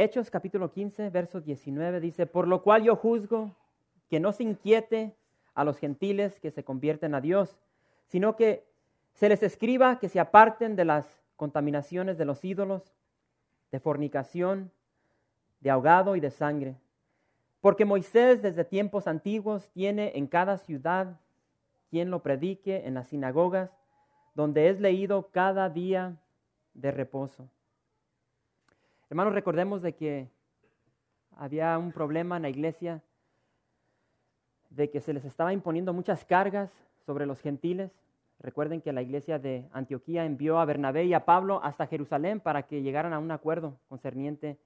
Hechos capítulo 15, verso 19 dice, por lo cual yo juzgo que no se inquiete a los gentiles que se convierten a Dios, sino que se les escriba que se aparten de las contaminaciones de los ídolos, de fornicación, de ahogado y de sangre. Porque Moisés desde tiempos antiguos tiene en cada ciudad quien lo predique en las sinagogas, donde es leído cada día de reposo. Hermanos, recordemos de que había un problema en la iglesia, de que se les estaba imponiendo muchas cargas sobre los gentiles. Recuerden que la iglesia de Antioquía envió a Bernabé y a Pablo hasta Jerusalén para que llegaran a un acuerdo concerniente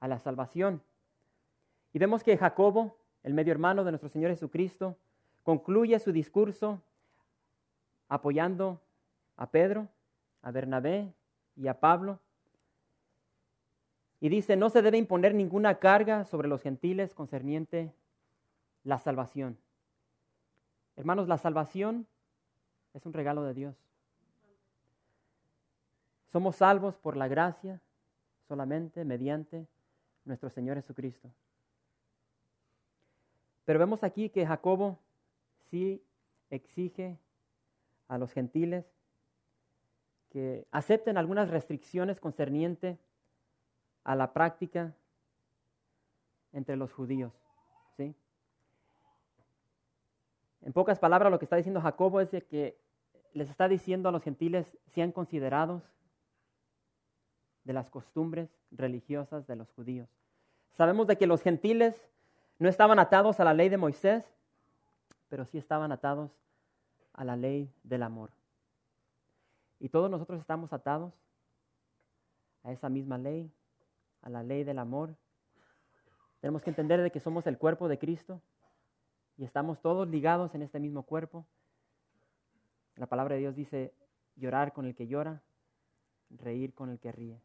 a la salvación. Y vemos que Jacobo, el medio hermano de nuestro Señor Jesucristo, concluye su discurso apoyando a Pedro, a Bernabé y a Pablo y dice, no se debe imponer ninguna carga sobre los gentiles concerniente la salvación. Hermanos, la salvación es un regalo de Dios. Somos salvos por la gracia solamente mediante nuestro Señor Jesucristo. Pero vemos aquí que Jacobo sí exige a los gentiles que acepten algunas restricciones concernientes a la práctica entre los judíos. ¿sí? En pocas palabras, lo que está diciendo Jacobo es de que les está diciendo a los gentiles sean considerados de las costumbres religiosas de los judíos. Sabemos de que los gentiles no estaban atados a la ley de Moisés, pero sí estaban atados a la ley del amor. Y todos nosotros estamos atados a esa misma ley a la ley del amor. Tenemos que entender de que somos el cuerpo de Cristo y estamos todos ligados en este mismo cuerpo. La palabra de Dios dice llorar con el que llora, reír con el que ríe.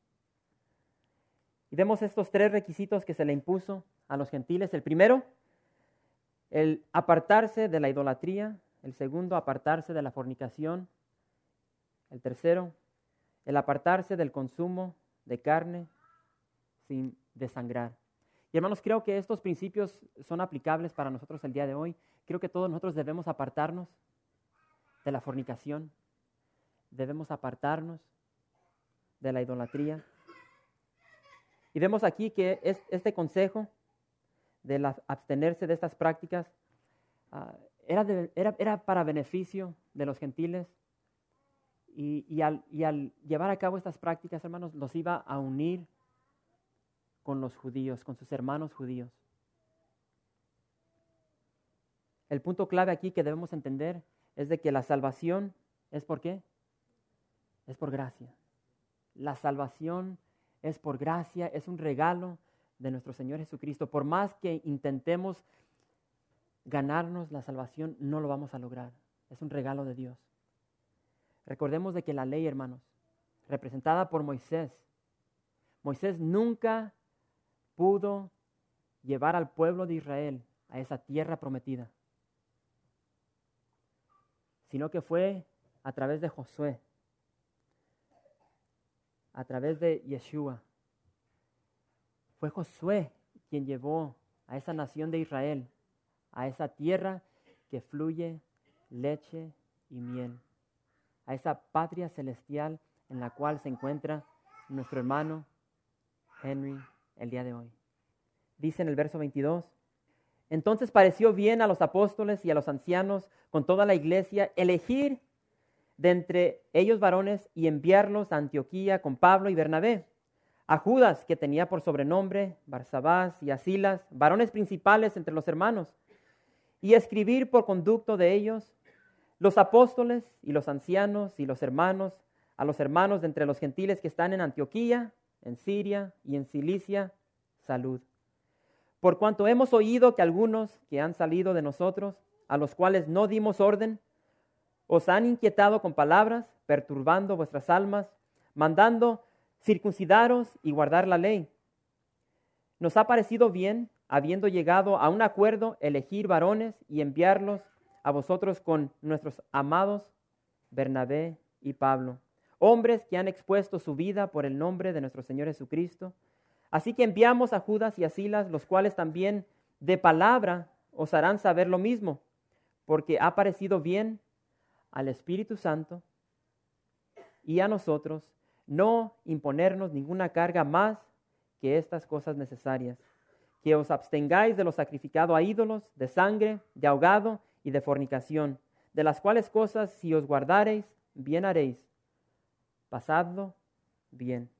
Y vemos estos tres requisitos que se le impuso a los gentiles. El primero, el apartarse de la idolatría. El segundo, apartarse de la fornicación. El tercero, el apartarse del consumo de carne sin desangrar. Y hermanos, creo que estos principios son aplicables para nosotros el día de hoy. Creo que todos nosotros debemos apartarnos de la fornicación, debemos apartarnos de la idolatría. Y vemos aquí que este consejo de abstenerse de estas prácticas ah, era, para beneficio de los gentiles y, al, y al llevar a cabo estas prácticas, hermanos, los iba a unir con los judíos, con sus hermanos judíos. El punto clave aquí que debemos entender es de que la salvación es por qué? Es por gracia. La salvación es por gracia, es un regalo de nuestro Señor Jesucristo. Por más que intentemos ganarnos la salvación, no lo vamos a lograr. Es un regalo de Dios. Recordemos de que la ley, hermanos, representada por Moisés, Moisés nunca pudo llevar al pueblo de Israel a esa tierra prometida, sino que fue a través de Josué, a través de Yeshua. Fue Josué quien llevó a esa nación de Israel, a esa tierra que fluye leche y miel, a esa patria celestial en la cual se encuentra nuestro hermano Henry el día de hoy. Dice en el verso 22, entonces pareció bien a los apóstoles y a los ancianos con toda la iglesia elegir de entre ellos varones y enviarlos a Antioquía con Pablo y Bernabé, a Judas, que tenía por sobrenombre Barsabás y a Silas, varones principales entre los hermanos, y escribir por conducto de ellos los apóstoles y los ancianos y los hermanos, a los hermanos de entre los gentiles que están en Antioquía, en Siria y en Cilicia, salud. Por cuanto hemos oído que algunos que han salido de nosotros, a los cuales no dimos orden, os han inquietado con palabras, perturbando vuestras almas, mandando circuncidaros y guardar la ley. Nos ha parecido bien, habiendo llegado a un acuerdo, elegir varones y enviarlos a vosotros con nuestros amados Bernabé y Pablo, hombres que han expuesto su vida por el nombre de nuestro Señor Jesucristo. Así que enviamos a Judas y a Silas, los cuales también de palabra os harán saber lo mismo, porque ha parecido bien al Espíritu Santo y a nosotros no imponernos ninguna carga más que estas cosas necesarias, que os abstengáis de lo sacrificado a ídolos, de sangre, de ahogado y de fornicación, de las cuales cosas si os guardareis, bien haréis. Pasadlo bien.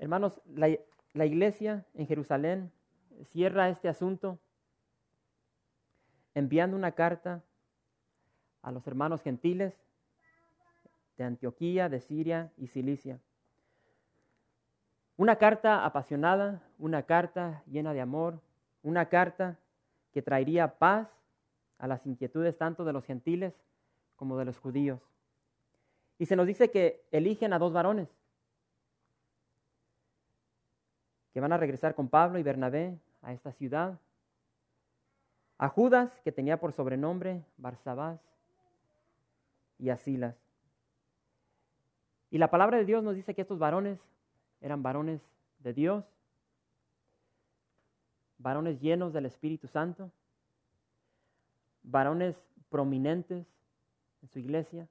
Hermanos, la, la iglesia en Jerusalén cierra este asunto enviando una carta a los hermanos gentiles de Antioquía, de Siria y Cilicia. Una carta apasionada, una carta llena de amor, una carta que traería paz a las inquietudes tanto de los gentiles como de los judíos. Y se nos dice que eligen a dos varones que van a regresar con Pablo y Bernabé a esta ciudad. A Judas, que tenía por sobrenombre Barsabás, y a Silas. Y la palabra de Dios nos dice que estos varones eran varones de Dios, varones llenos del Espíritu Santo, varones prominentes en su iglesia.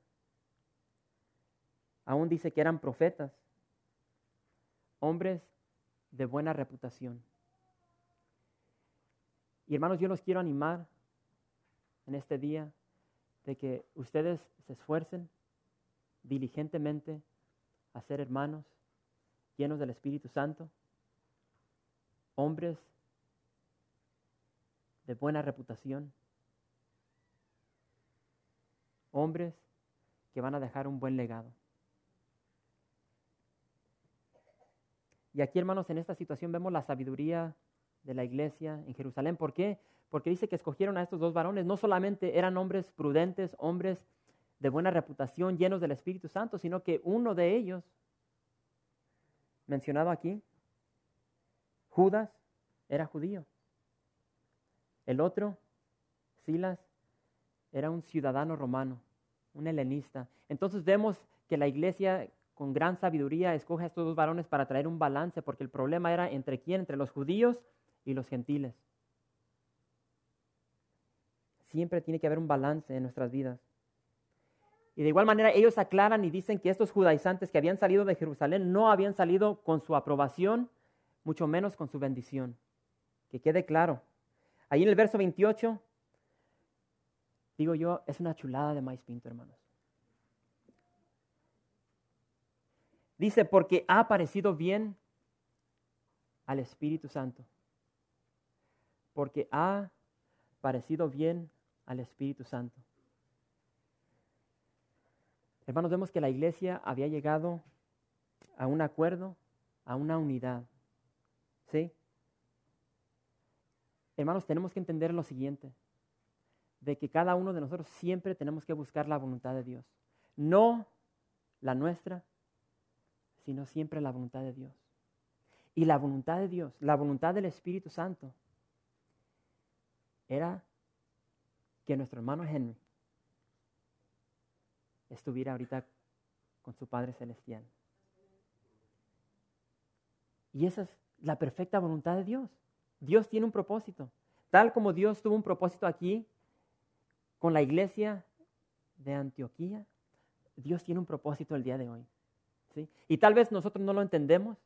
Aún dice que eran profetas, hombres de buena reputación. Y hermanos, yo los quiero animar en este día de que ustedes se esfuercen diligentemente a ser hermanos llenos del Espíritu Santo, hombres de buena reputación, hombres que van a dejar un buen legado. Y aquí, hermanos, en esta situación vemos la sabiduría de la iglesia en Jerusalén. ¿Por qué? porque dice que escogieron a estos dos varones. No solamente eran hombres prudentes, hombres de buena reputación, llenos del Espíritu Santo, sino que uno de ellos, mencionado aquí, Judas, era judío. El otro, Silas, era un ciudadano romano, un helenista. Entonces vemos que la iglesia con gran sabiduría escoge a estos dos varones para traer un balance, porque el problema era entre quién, entre los judíos y los gentiles. Siempre tiene que haber un balance en nuestras vidas. Y de igual manera ellos aclaran y dicen que estos judaizantes que habían salido de Jerusalén no habían salido con su aprobación, mucho menos con su bendición. Que quede claro. Ahí en el verso 28, digo yo, es una chulada de maíz pinto, hermanos. Dice, porque ha parecido bien al Espíritu Santo. Porque ha parecido bien al Espíritu Santo. Hermanos, vemos que la iglesia había llegado a un acuerdo, a una unidad. ¿Sí? Hermanos, tenemos que entender lo siguiente, de que cada uno de nosotros siempre tenemos que buscar la voluntad de Dios. No la nuestra, sino siempre la voluntad de Dios. Y la voluntad de Dios, la voluntad del Espíritu Santo, era que nuestro hermano Henry estuviera ahorita con su Padre Celestial. Y esa es la perfecta voluntad de Dios. Dios tiene un propósito. Tal como Dios tuvo un propósito aquí con la iglesia de Antioquía, Dios tiene un propósito el día de hoy. Y tal vez nosotros no lo entendemos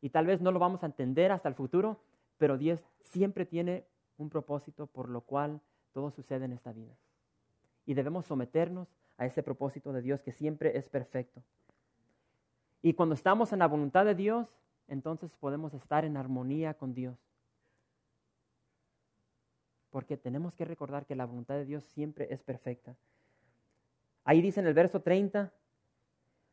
y tal vez no lo vamos a entender hasta el futuro, pero Dios siempre tiene un propósito por lo cual todo sucede en esta vida. Y debemos someternos a ese propósito de Dios que siempre es perfecto. Y cuando estamos en la voluntad de Dios, entonces podemos estar en armonía con Dios. Porque tenemos que recordar que la voluntad de Dios siempre es perfecta. Ahí dice en el verso 30,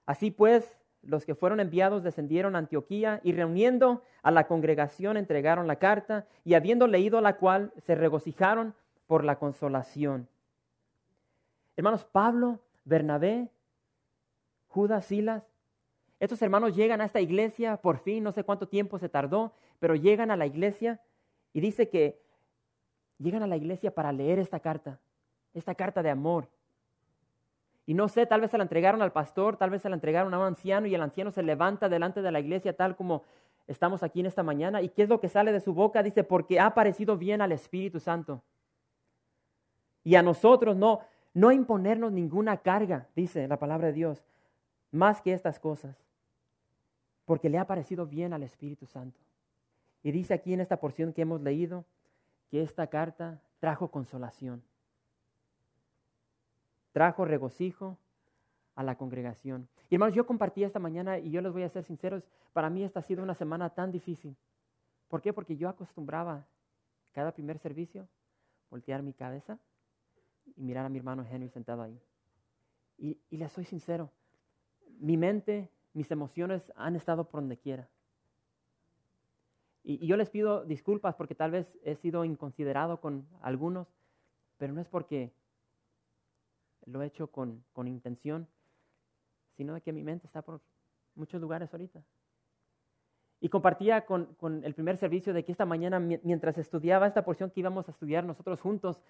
así pues, los que fueron enviados descendieron a Antioquía y reuniendo a la congregación entregaron la carta y habiendo leído la cual se regocijaron por la consolación. Hermanos, Pablo, Bernabé, Judas, Silas, estos hermanos llegan a esta iglesia, por fin, no sé cuánto tiempo se tardó, pero llegan a la iglesia y dice que llegan a la iglesia para leer esta carta, esta carta de amor. Y no sé, tal vez se la entregaron al pastor, tal vez se la entregaron a un anciano y el anciano se levanta delante de la iglesia tal como estamos aquí en esta mañana. ¿Y qué es lo que sale de su boca? Dice, porque ha parecido bien al Espíritu Santo. Y a nosotros no, no imponernos ninguna carga, dice la palabra de Dios, más que estas cosas, porque le ha parecido bien al Espíritu Santo. Y dice aquí en esta porción que hemos leído que esta carta trajo consolación trajo regocijo a la congregación. Y hermanos, yo compartí esta mañana y yo les voy a ser sinceros, para mí esta ha sido una semana tan difícil. ¿Por qué? Porque yo acostumbraba cada primer servicio voltear mi cabeza y mirar a mi hermano Henry sentado ahí. Y, y les soy sincero, mi mente, mis emociones han estado por donde quiera. Y, y yo les pido disculpas porque tal vez he sido inconsiderado con algunos, pero no es porque lo he hecho con, intención, sino de que mi mente está por muchos lugares ahorita. Y compartía con, con, el primer servicio de que esta mañana, mientras estudiaba esta porción que íbamos a estudiar nosotros juntos,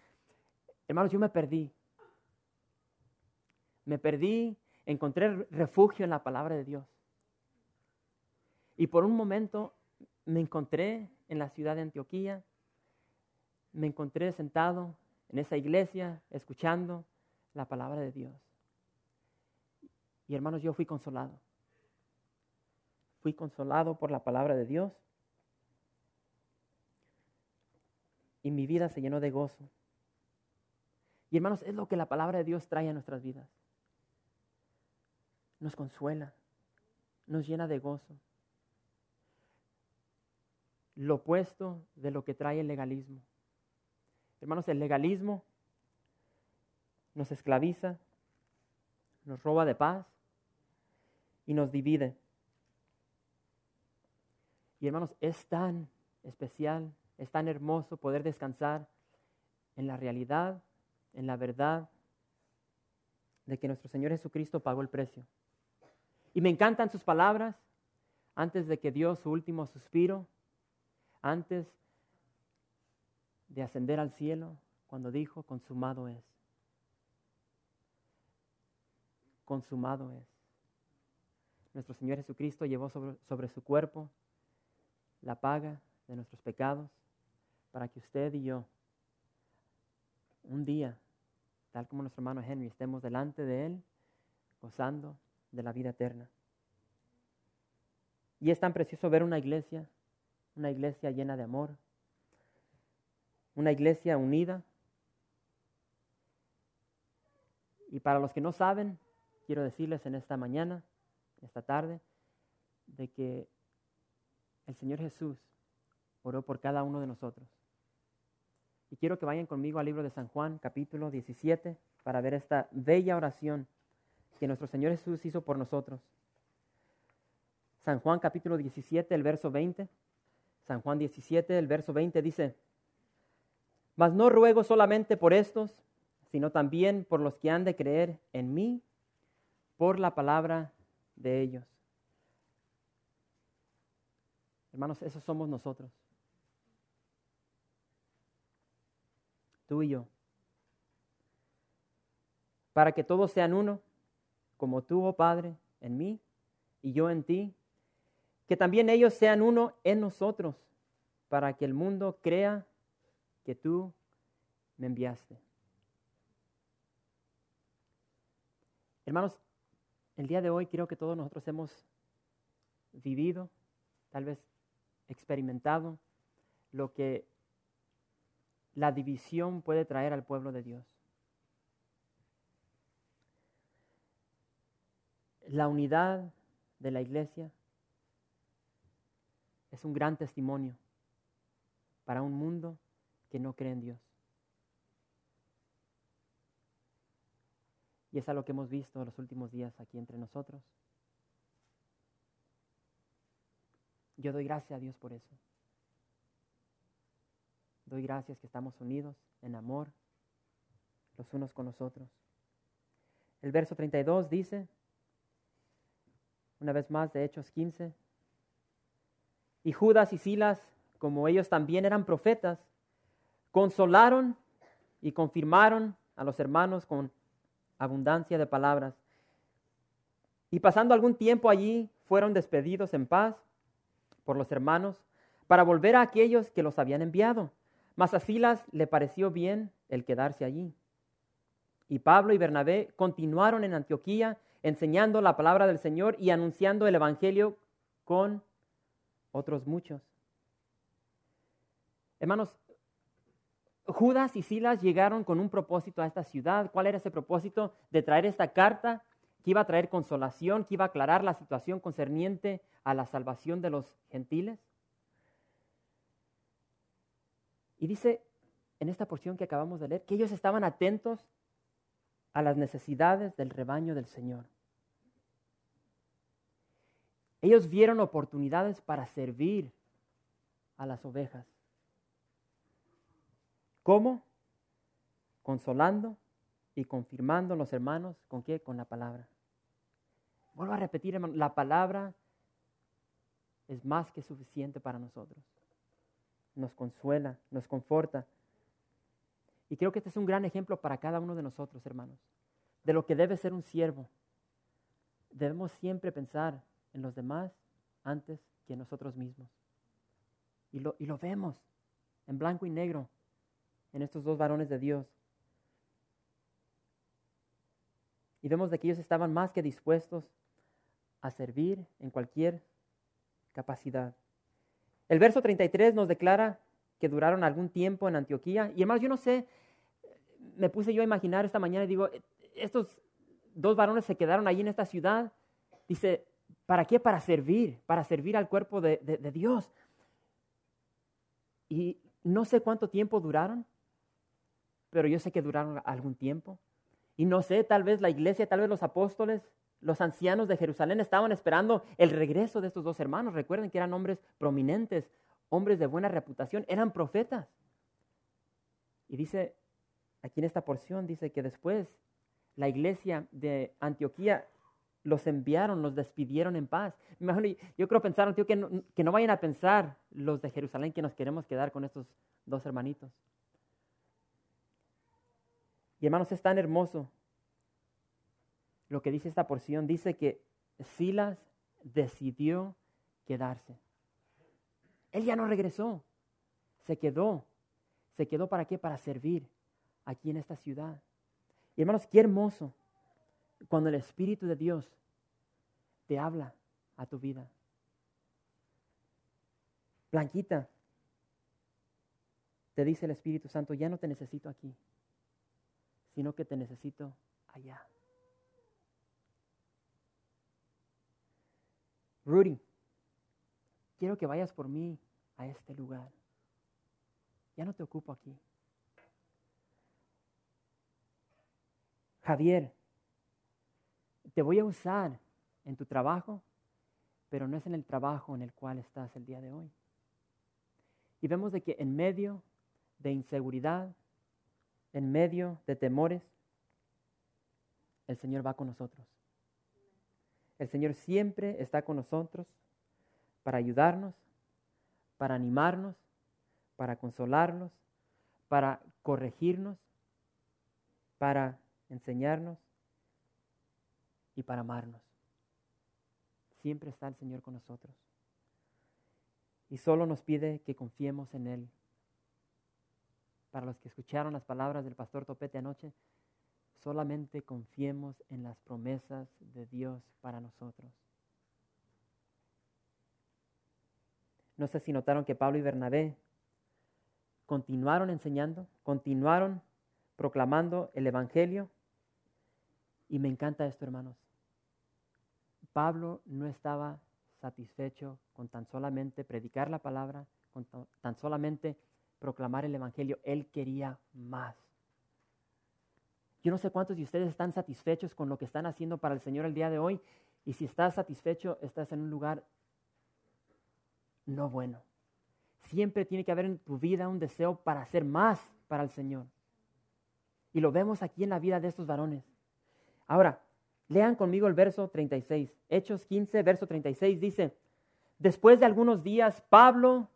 hermanos, yo me perdí. Me perdí, encontré refugio en la palabra de Dios. Y por un momento me encontré en la ciudad de Antioquía, me encontré sentado en esa iglesia, escuchando, la palabra de Dios. Y hermanos, yo fui consolado. Fui consolado por la palabra de Dios. Y mi vida se llenó de gozo. Y hermanos, es lo que la palabra de Dios trae a nuestras vidas. Nos consuela, nos llena de gozo. Lo opuesto de lo que trae el legalismo. Hermanos, el legalismo nos esclaviza, nos roba de paz y nos divide. Y hermanos, es tan especial, es tan hermoso poder descansar en la realidad, en la verdad de que nuestro Señor Jesucristo pagó el precio. Y me encantan sus palabras antes de que dio su último suspiro, antes de ascender al cielo, cuando dijo, consumado es. Consumado es. Nuestro Señor Jesucristo llevó sobre, su cuerpo la paga de nuestros pecados para que usted y yo un día, tal como nuestro hermano Henry, estemos delante de Él gozando de la vida eterna. Y es tan precioso ver una iglesia, una iglesia llena de amor, una iglesia unida. Y para los que no saben, quiero decirles en esta mañana, esta tarde, de que el Señor Jesús oró por cada uno de nosotros. Y quiero que vayan conmigo al libro de San Juan, capítulo 17, para ver esta bella oración que nuestro Señor Jesús hizo por nosotros. San Juan capítulo 17, el verso 20. San Juan 17, el verso 20 dice, Mas no ruego solamente por estos, sino también por los que han de creer en mí por la palabra de ellos. Hermanos, esos somos nosotros. Tú y yo. Para que todos sean uno, como tú, oh Padre, en mí y yo en ti, que también ellos sean uno en nosotros, para que el mundo crea que tú me enviaste. Hermanos, el día de hoy creo que todos nosotros hemos vivido, tal vez experimentado, lo que la división puede traer al pueblo de Dios. La unidad de la iglesia es un gran testimonio para un mundo que no cree en Dios. Y es algo que hemos visto en los últimos días aquí entre nosotros. Yo doy gracias a Dios por eso. Doy gracias que estamos unidos en amor los unos con los otros. El verso 32 dice, una vez más de Hechos 15, y Judas y Silas, como ellos también eran profetas, consolaron y confirmaron a los hermanos con abundancia de palabras. Y pasando algún tiempo allí, fueron despedidos en paz por los hermanos para volver a aquellos que los habían enviado. Mas a Silas le pareció bien el quedarse allí. Y Pablo y Bernabé continuaron en Antioquía enseñando la palabra del Señor y anunciando el Evangelio con otros muchos. Hermanos, Judas y Silas llegaron con un propósito a esta ciudad. ¿Cuál era ese propósito? De traer esta carta que iba a traer consolación, que iba a aclarar la situación concerniente a la salvación de los gentiles. Y dice en esta porción que acabamos de leer que ellos estaban atentos a las necesidades del rebaño del Señor. Ellos vieron oportunidades para servir a las ovejas. ¿Cómo? Consolando y confirmando los hermanos con qué? Con la palabra. Vuelvo a repetir, hermano, la palabra es más que suficiente para nosotros. Nos consuela, nos conforta. Y creo que este es un gran ejemplo para cada uno de nosotros, hermanos, de lo que debe ser un siervo. Debemos siempre pensar en los demás antes que en nosotros mismos. Y lo, y lo vemos en blanco y negro en estos dos varones de Dios. Y vemos de que ellos estaban más que dispuestos a servir en cualquier capacidad. El verso 33 nos declara que duraron algún tiempo en Antioquía. Y además yo no sé, me puse yo a imaginar esta mañana y digo, estos dos varones se quedaron allí en esta ciudad. Dice, ¿para qué? Para servir, para servir al cuerpo de, de Dios. Y no sé cuánto tiempo duraron, pero yo sé que duraron algún tiempo. Y no sé, tal vez la iglesia, tal vez los apóstoles, los ancianos de Jerusalén estaban esperando el regreso de estos dos hermanos. Recuerden que eran hombres prominentes, hombres de buena reputación, eran profetas. Y dice, aquí en esta porción, dice que después la iglesia de Antioquía los enviaron, los despidieron en paz. yo creo pensaron, tío, que no vayan a pensar los de Jerusalén que nos queremos quedar con estos dos hermanitos. Y hermanos, es tan hermoso lo que dice esta porción. Dice que Silas decidió quedarse. Él ya no regresó, se quedó. ¿Se quedó para qué? Para servir aquí en esta ciudad. Y hermanos, qué hermoso cuando el Espíritu de Dios te habla a tu vida. Blanquita, te dice el Espíritu Santo, ya no te necesito aquí sino que te necesito allá. Rudy, quiero que vayas por mí a este lugar. Ya no te ocupo aquí. Javier, te voy a usar en tu trabajo, pero no es en el trabajo en el cual estás el día de hoy. Y vemos de que en medio de inseguridad, en medio de temores, el Señor va con nosotros. El Señor siempre está con nosotros para ayudarnos, para animarnos, para consolarnos, para corregirnos, para enseñarnos y para amarnos. Siempre está el Señor con nosotros. Y solo nos pide que confiemos en Él para los que escucharon las palabras del pastor Topete anoche, solamente confiemos en las promesas de Dios para nosotros. No sé si notaron que Pablo y Bernabé continuaron enseñando, continuaron proclamando el Evangelio. Y me encanta esto, hermanos. Pablo no estaba satisfecho con tan solamente predicar la palabra, con tan solamente proclamar el Evangelio, Él quería más. Yo no sé cuántos de ustedes están satisfechos con lo que están haciendo para el Señor el día de hoy. Y si estás satisfecho, estás en un lugar no bueno. Siempre tiene que haber en tu vida un deseo para hacer más para el Señor. Y lo vemos aquí en la vida de estos varones. Ahora, lean conmigo el verso 36. Hechos 15, verso 36 dice, después de algunos días, Pablo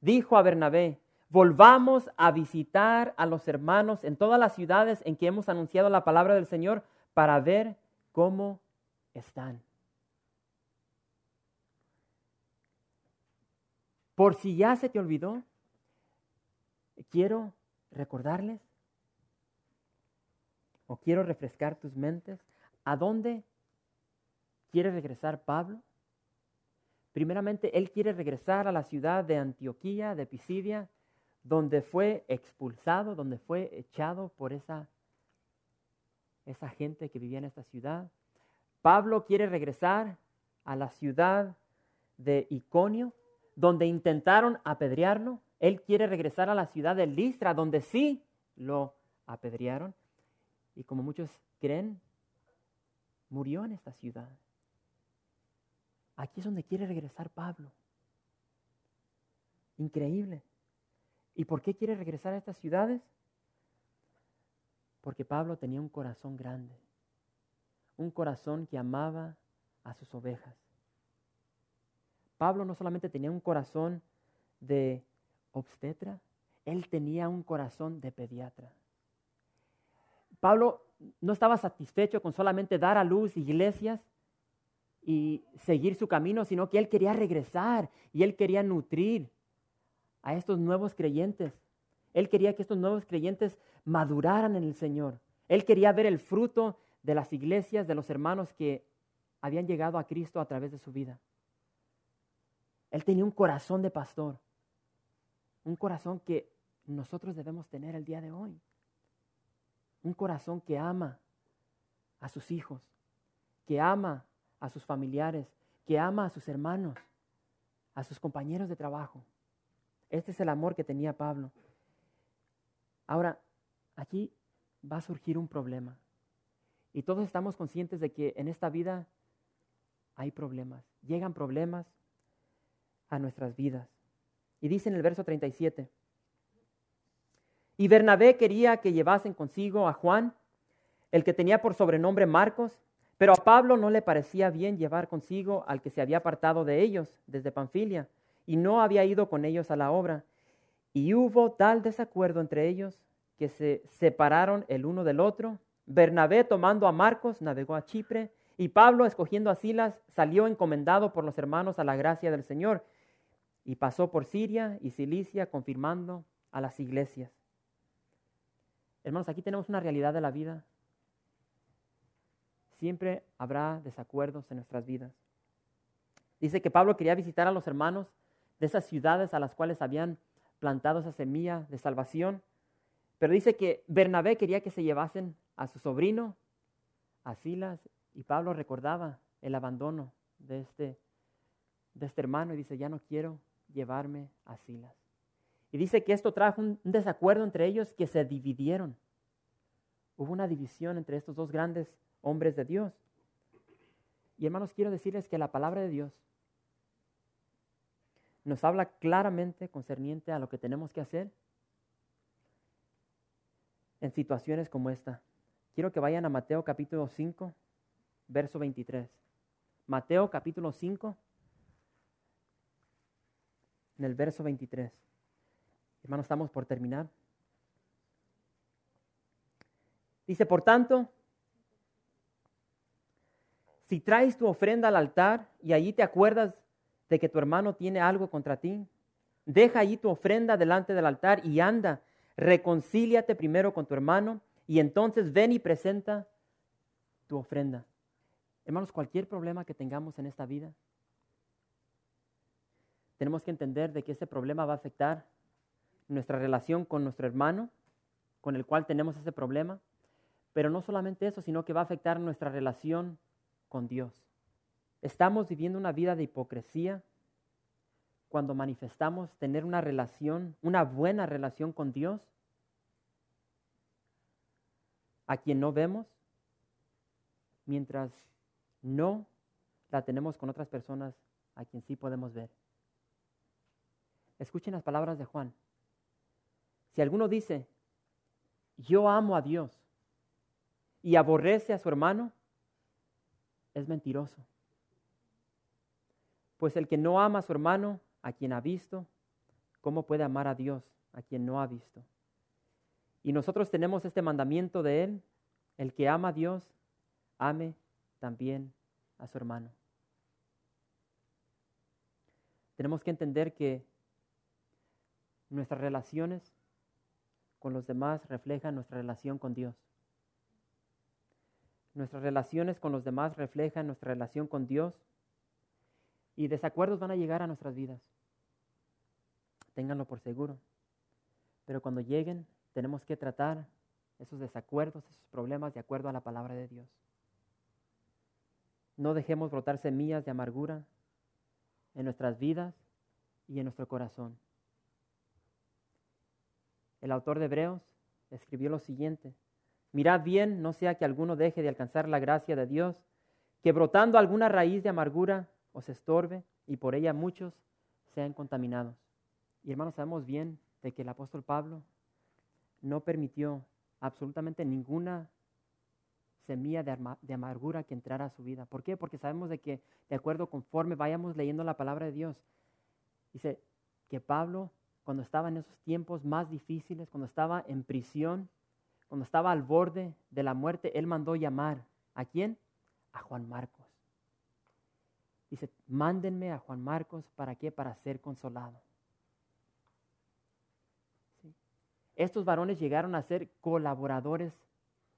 dijo a Bernabé, volvamos a visitar a los hermanos en todas las ciudades en que hemos anunciado la palabra del Señor para ver cómo están. Por si ya se te olvidó, quiero recordarles o quiero refrescar tus mentes. ¿A dónde quiere regresar Pablo? Primeramente, él quiere regresar a la ciudad de Antioquía, de Pisidia, donde fue expulsado, donde fue echado por esa, esa gente que vivía en esta ciudad. Pablo quiere regresar a la ciudad de Iconio, donde intentaron apedrearlo. Él quiere regresar a la ciudad de Listra, donde sí lo apedrearon. Y como muchos creen, murió en esta ciudad. Aquí es donde quiere regresar Pablo. Increíble. ¿Y por qué quiere regresar a estas ciudades? Porque Pablo tenía un corazón grande, un corazón que amaba a sus ovejas. Pablo no solamente tenía un corazón de obstetra, él tenía un corazón de pediatra. Pablo no estaba satisfecho con solamente dar a luz iglesias y seguir su camino, sino que él quería regresar y él quería nutrir a estos nuevos creyentes. Él quería que estos nuevos creyentes maduraran en el Señor. Él quería ver el fruto de las iglesias, de los hermanos que habían llegado a Cristo a través de su vida. Él tenía un corazón de pastor, un corazón que nosotros debemos tener el día de hoy. Un corazón que ama a sus hijos, que ama a sus familiares, que ama a sus hermanos, a sus compañeros de trabajo. Este es el amor que tenía Pablo. Ahora, aquí va a surgir un problema. Y todos estamos conscientes de que en esta vida hay problemas. Llegan problemas a nuestras vidas. Y dice en el verso 37, y Bernabé quería que llevasen consigo a Juan, el que tenía por sobrenombre Marcos, pero a Pablo no le parecía bien llevar consigo al que se había apartado de ellos desde Panfilia y no había ido con ellos a la obra. Y hubo tal desacuerdo entre ellos que se separaron el uno del otro. Bernabé tomando a Marcos navegó a Chipre y Pablo escogiendo a Silas salió encomendado por los hermanos a la gracia del Señor y pasó por Siria y Cilicia confirmando a las iglesias. Hermanos, aquí tenemos una realidad de la vida. Siempre habrá desacuerdos en nuestras vidas. Dice que Pablo quería visitar a los hermanos de esas ciudades a las cuales habían plantado esa semilla de salvación, pero dice que Bernabé quería que se llevasen a su sobrino, a Silas, y Pablo recordaba el abandono de este, de este hermano y dice, ya no quiero llevarme a Silas. Y dice que esto trajo un, desacuerdo entre ellos que se dividieron. Hubo una división entre estos dos grandes hombres de Dios. Y hermanos, quiero decirles que la palabra de Dios nos habla claramente concerniente a lo que tenemos que hacer en situaciones como esta. Quiero que vayan a Mateo capítulo 5, verso 23. Mateo capítulo 5, en el verso 23. Hermanos, estamos por terminar. Dice, por tanto, si traes tu ofrenda al altar y allí te acuerdas de que tu hermano tiene algo contra ti, deja allí tu ofrenda delante del altar y anda, reconcíliate primero con tu hermano y entonces ven y presenta tu ofrenda. Hermanos, cualquier problema que tengamos en esta vida, tenemos que entender de que ese problema va a afectar nuestra relación con nuestro hermano, con el cual tenemos ese problema, pero no solamente eso, sino que va a afectar nuestra relación con Dios. Estamos viviendo una vida de hipocresía cuando manifestamos tener una relación, una buena relación con Dios, a quien no vemos, mientras no la tenemos con otras personas a quien sí podemos ver. Escuchen las palabras de Juan. Si alguno dice, yo amo a Dios y aborrece a su hermano, es mentiroso. Pues el que no ama a su hermano, a quien ha visto, ¿cómo puede amar a Dios, a quien no ha visto? Y nosotros tenemos este mandamiento de Él, el que ama a Dios, ame también a su hermano. Tenemos que entender que nuestras relaciones con los demás reflejan nuestra relación con Dios. Nuestras relaciones con los demás reflejan nuestra relación con Dios y desacuerdos van a llegar a nuestras vidas. Ténganlo por seguro. Pero cuando lleguen, tenemos que tratar esos desacuerdos, esos problemas de acuerdo a la palabra de Dios. No dejemos brotar semillas de amargura en nuestras vidas y en nuestro corazón. El autor de Hebreos escribió lo siguiente, mirad bien, no sea que alguno deje de alcanzar la gracia de Dios, que brotando alguna raíz de amargura os estorbe y por ella muchos sean contaminados. Y hermanos, sabemos bien de que el apóstol Pablo no permitió absolutamente ninguna semilla de, amargura que entrara a su vida. ¿Por qué? Porque sabemos de que, de acuerdo conforme vayamos leyendo la palabra de Dios, dice que Pablo, cuando estaba en esos tiempos más difíciles, cuando estaba en prisión, cuando estaba al borde de la muerte, él mandó llamar. ¿A quién? A Juan Marcos. Dice, mándenme a Juan Marcos, ¿para qué? Para ser consolado. Estos varones llegaron a ser colaboradores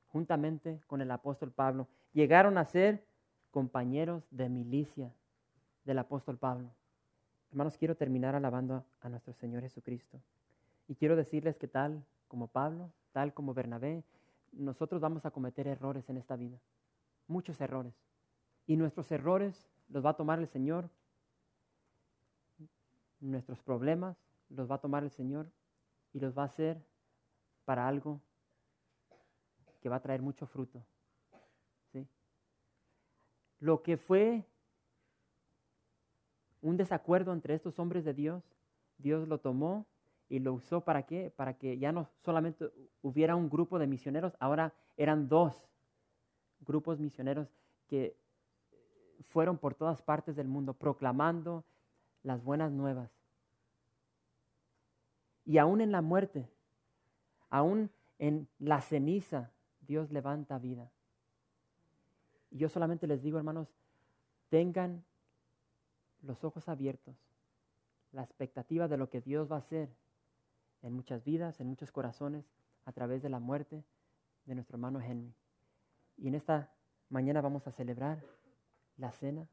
juntamente con el apóstol Pablo. Llegaron a ser compañeros de milicia del apóstol Pablo. Hermanos, quiero terminar alabando a nuestro Señor Jesucristo. Y quiero decirles que tal como Pablo, tal como Bernabé, nosotros vamos a cometer errores en esta vida. Muchos errores. Y nuestros errores los va a tomar el Señor. Nuestros problemas los va a tomar el Señor y los va a hacer para algo que va a traer mucho fruto. ¿sí? Lo que fue un desacuerdo entre estos hombres de Dios, Dios lo tomó y lo usó para qué? Para que ya no solamente hubiera un grupo de misioneros, ahora eran dos grupos misioneros que fueron por todas partes del mundo proclamando las buenas nuevas. Y aún en la muerte, aún en la ceniza, Dios levanta vida. Y yo solamente les digo, hermanos, tengan los ojos abiertos, la expectativa de lo que Dios va a hacer en muchas vidas, en muchos corazones, a través de la muerte de nuestro hermano Henry. Y en esta mañana vamos a celebrar la cena.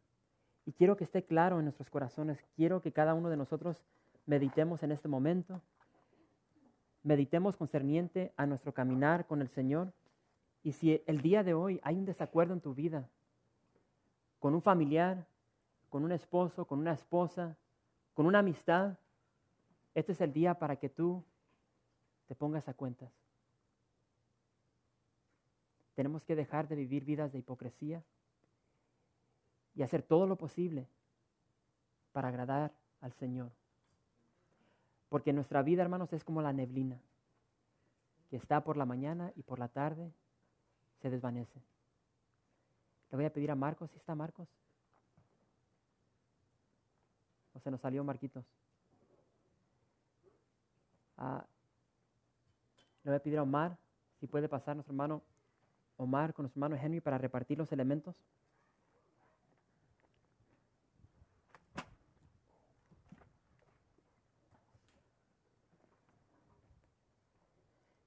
Y quiero que esté claro en nuestros corazones, quiero que cada uno de nosotros meditemos en este momento, meditemos concerniente a nuestro caminar con el Señor y si el día de hoy hay un desacuerdo en tu vida con un familiar, con un esposo, con una esposa, con una amistad, este es el día para que tú te pongas a cuentas. Tenemos que dejar de vivir vidas de hipocresía y hacer todo lo posible para agradar al Señor. Porque nuestra vida, hermanos, es como la neblina, que está por la mañana y por la tarde se desvanece. Le voy a pedir a Marcos, ¿sí está Marcos? ¿O se nos salió Marquitos? Ah, le voy a pedir a Omar si puede pasar nuestro hermano Omar con nuestro hermano Henry para repartir los elementos.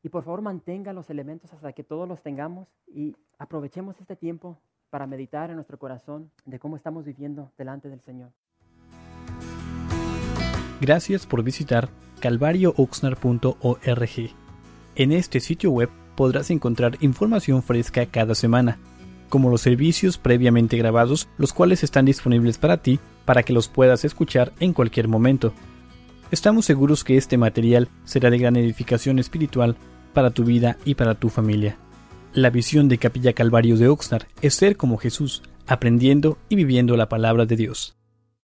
Y por favor mantenga los elementos hasta que todos los tengamos y aprovechemos este tiempo para meditar en nuestro corazón de cómo estamos viviendo delante del Señor. Gracias por visitar calvariooxnar.org. En este sitio web podrás encontrar información fresca cada semana, como los servicios previamente grabados, los cuales están disponibles para ti para que los puedas escuchar en cualquier momento. Estamos seguros que este material será de gran edificación espiritual para tu vida y para tu familia. La visión de Capilla Calvario de Oxnard es ser como Jesús, aprendiendo y viviendo la palabra de Dios.